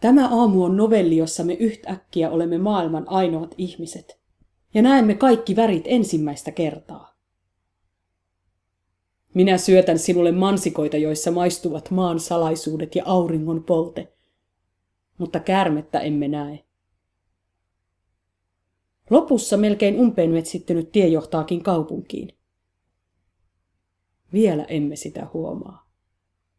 Tämä aamu on novelli, jossa me yhtäkkiä olemme maailman ainoat ihmiset. Ja näemme kaikki värit ensimmäistä kertaa. Minä syötän sinulle mansikoita, joissa maistuvat maan salaisuudet ja auringon polte. Mutta käärmettä emme näe. Lopussa melkein umpeen metsittynyt tie johtaakin kaupunkiin. Vielä emme sitä huomaa.